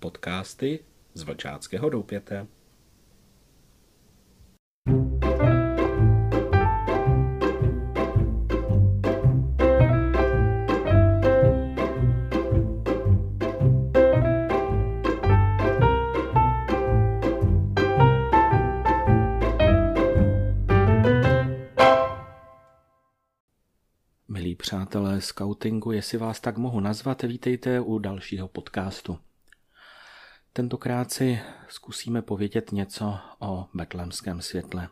Podcasty z Vlčáckého doupěte. Milí přátelé scoutingu, jestli vás tak mohu nazvat, vítejte u dalšího podcastu. Tentokrát si zkusíme povědět něco o betlémském světle.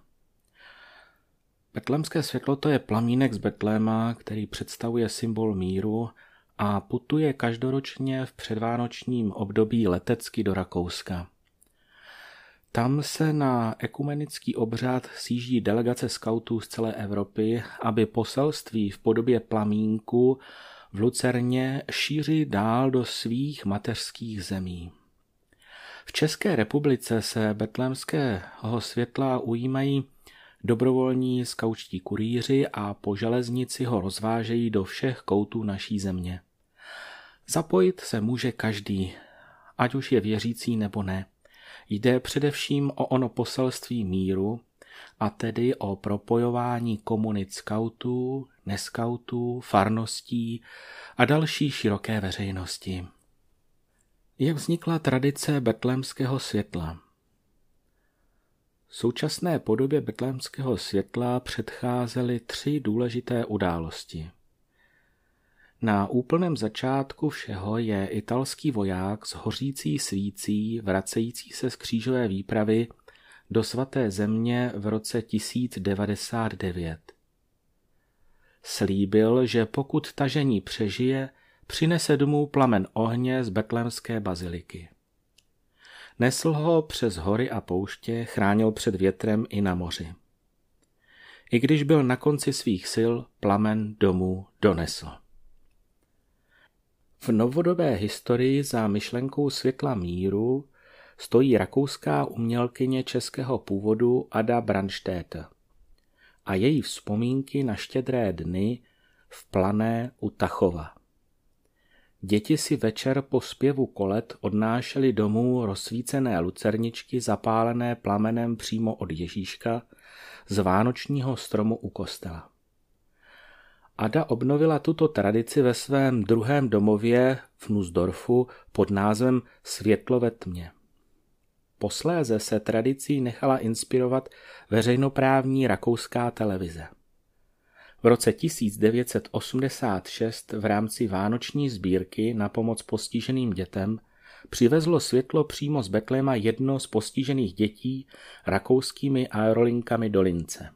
Betlémské světlo to je plamínek z Betléma, který představuje symbol míru a putuje každoročně v předvánočním období letecky do Rakouska. Tam se na ekumenický obřad síží delegace skautů z celé Evropy, aby poselství v podobě plamínku v Lucerně šíří dál do svých mateřských zemí. V České republice se betlémského světla ujímají dobrovolní skaučtí kurýři a po železnici ho rozvážejí do všech koutů naší země. Zapojit se může každý, ať už je věřící nebo ne. Jde především o ono poselství míru, a tedy o propojování komunit skautů, neskautů, farností a další široké veřejnosti. Jak vznikla tradice betlémského světla? Současné podobě betlémského světla předcházely tři důležité události. Na úplném začátku všeho je italský voják s hořící svící vracející se z křížové výpravy do svaté země v roce 1099. Slíbil, že pokud tažení přežije, přinese domů plamen ohně z betlémské baziliky. Nesl ho přes hory a pouště, chránil před větrem i na moři. I když byl na konci svých sil, plamen domů donesl. V novodobé historii za myšlenkou světla míru stojí rakouská umělkyně českého původu Ada Brandstätte a její vzpomínky na štědré dny v plané u Tachova. Děti si večer po zpěvu kolet odnášely domů rozsvícené lucerničky zapálené plamenem přímo od Ježíška z vánočního stromu u kostela. Ada obnovila tuto tradici ve svém druhém domově v Nuzdorfu pod názvem Světlo ve tmě. Posléze se tradicí nechala inspirovat veřejnoprávní rakouská televize. V roce 1986 v rámci vánoční sbírky na pomoc postiženým dětem přivezlo světlo přímo z Betléma jedno z postižených dětí rakouskými aerolinkami do Lince.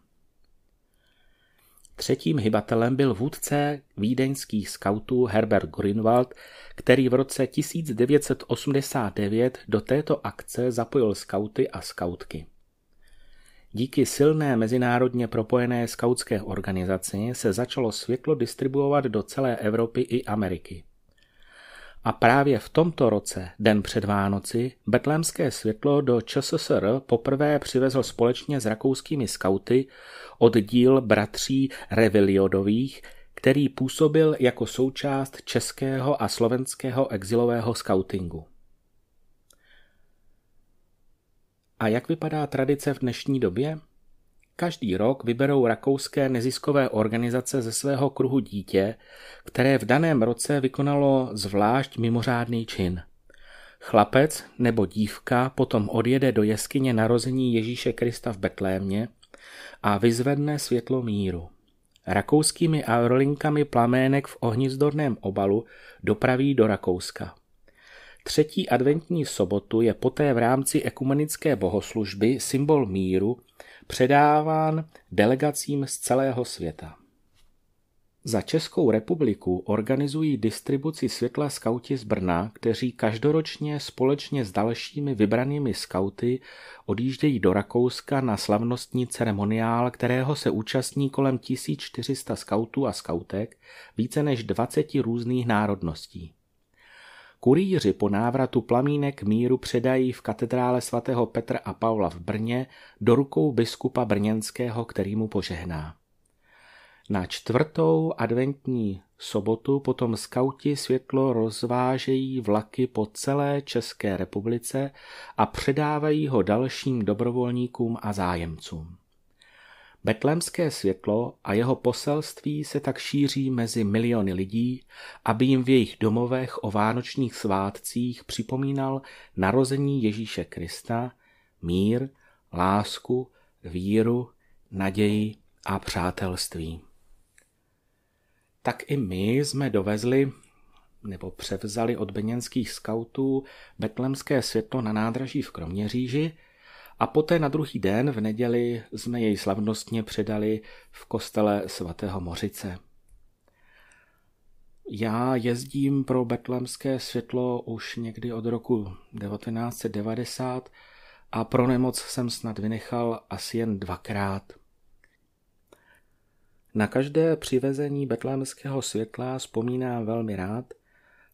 Třetím hybatelem byl vůdce vídeňských skautů Herbert Grünwald, který v roce 1989 do této akce zapojil skauty a skautky. Díky silné mezinárodně propojené skautské organizaci se začalo světlo distribuovat do celé Evropy i Ameriky. A právě v tomto roce, den před Vánoci, betlémské světlo do ČSSR poprvé přivezl společně s rakouskými skauty oddíl bratří Reviliodových, který působil jako součást českého a slovenského exilového skautingu. A jak vypadá tradice v dnešní době? Každý rok vyberou rakouské neziskové organizace ze svého kruhu dítě, které v daném roce vykonalo zvlášť mimořádný čin. Chlapec nebo dívka potom odjede do jeskyně narození Ježíše Krista v Betlémě a vyzvedne světlo míru. Rakouskými aerolinkami plamének v ohnizdorném obalu dopraví do Rakouska. Třetí adventní sobotu je poté v rámci ekumenické bohoslužby symbol míru předáván delegacím z celého světa. Za Českou republiku organizují distribuci světla skauti z Brna, kteří každoročně společně s dalšími vybranými skauty odjíždějí do Rakouska na slavnostní ceremoniál, kterého se účastní kolem 1400 skautů a skautek více než 20 různých národností. Kurýři po návratu plamínek míru předají v katedrále svatého Petra a Paula v Brně do rukou biskupa brněnského, který mu požehná. Na čtvrtou adventní sobotu potom skauti světlo rozvážejí vlaky po celé České republice a předávají ho dalším dobrovolníkům a zájemcům. Betlémské světlo a jeho poselství se tak šíří mezi miliony lidí, aby jim v jejich domovech o vánočních svátcích připomínal narození Ježíše Krista, mír, lásku, víru, naději a přátelství. Tak i my jsme dovezli nebo převzali od beněnských skautů betlemské světlo na nádraží v Kroměříži a poté na druhý den v neděli jsme jej slavnostně předali v kostele svatého Mořice. Já jezdím pro betlemské světlo už někdy od roku 1990 a pro nemoc jsem snad vynechal asi jen dvakrát. Na každé přivezení betlémského světla vzpomínám velmi rád,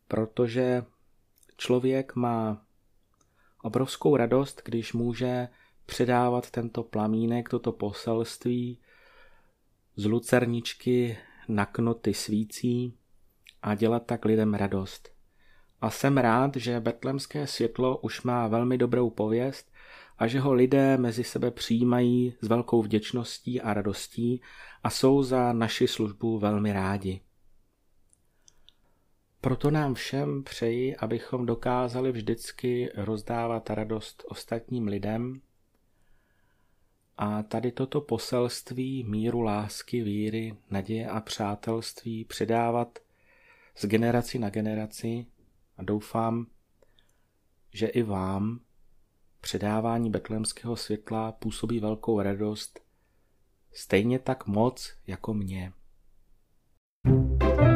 protože člověk má obrovskou radost, když může předávat tento plamínek, toto poselství z lucerničky na knoty svící a dělat tak lidem radost. A jsem rád, že betlemské světlo už má velmi dobrou pověst a že ho lidé mezi sebe přijímají s velkou vděčností a radostí a jsou za naši službu velmi rádi. Proto nám všem přeji, abychom dokázali vždycky rozdávat radost ostatním lidem a tady toto poselství míru, lásky, víry, naděje a přátelství předávat z generaci na generaci a doufám, že i vám předávání betlémského světla působí velkou radost, stejně tak moc jako mě. thank you